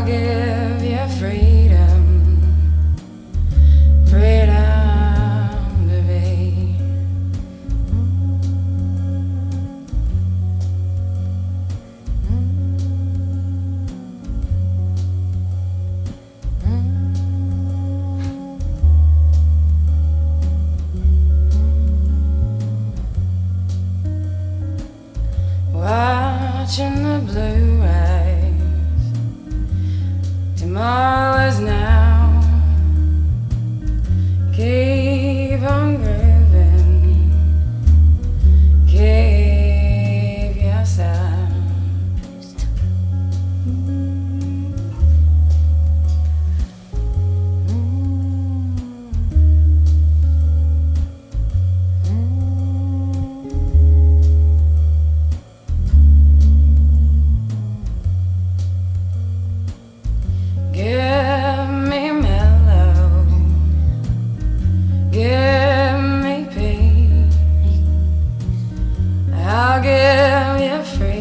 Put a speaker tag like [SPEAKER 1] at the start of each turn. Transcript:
[SPEAKER 1] forgive your freedom, freedom to be. Watching the blue. Tomorrow is now. worry free.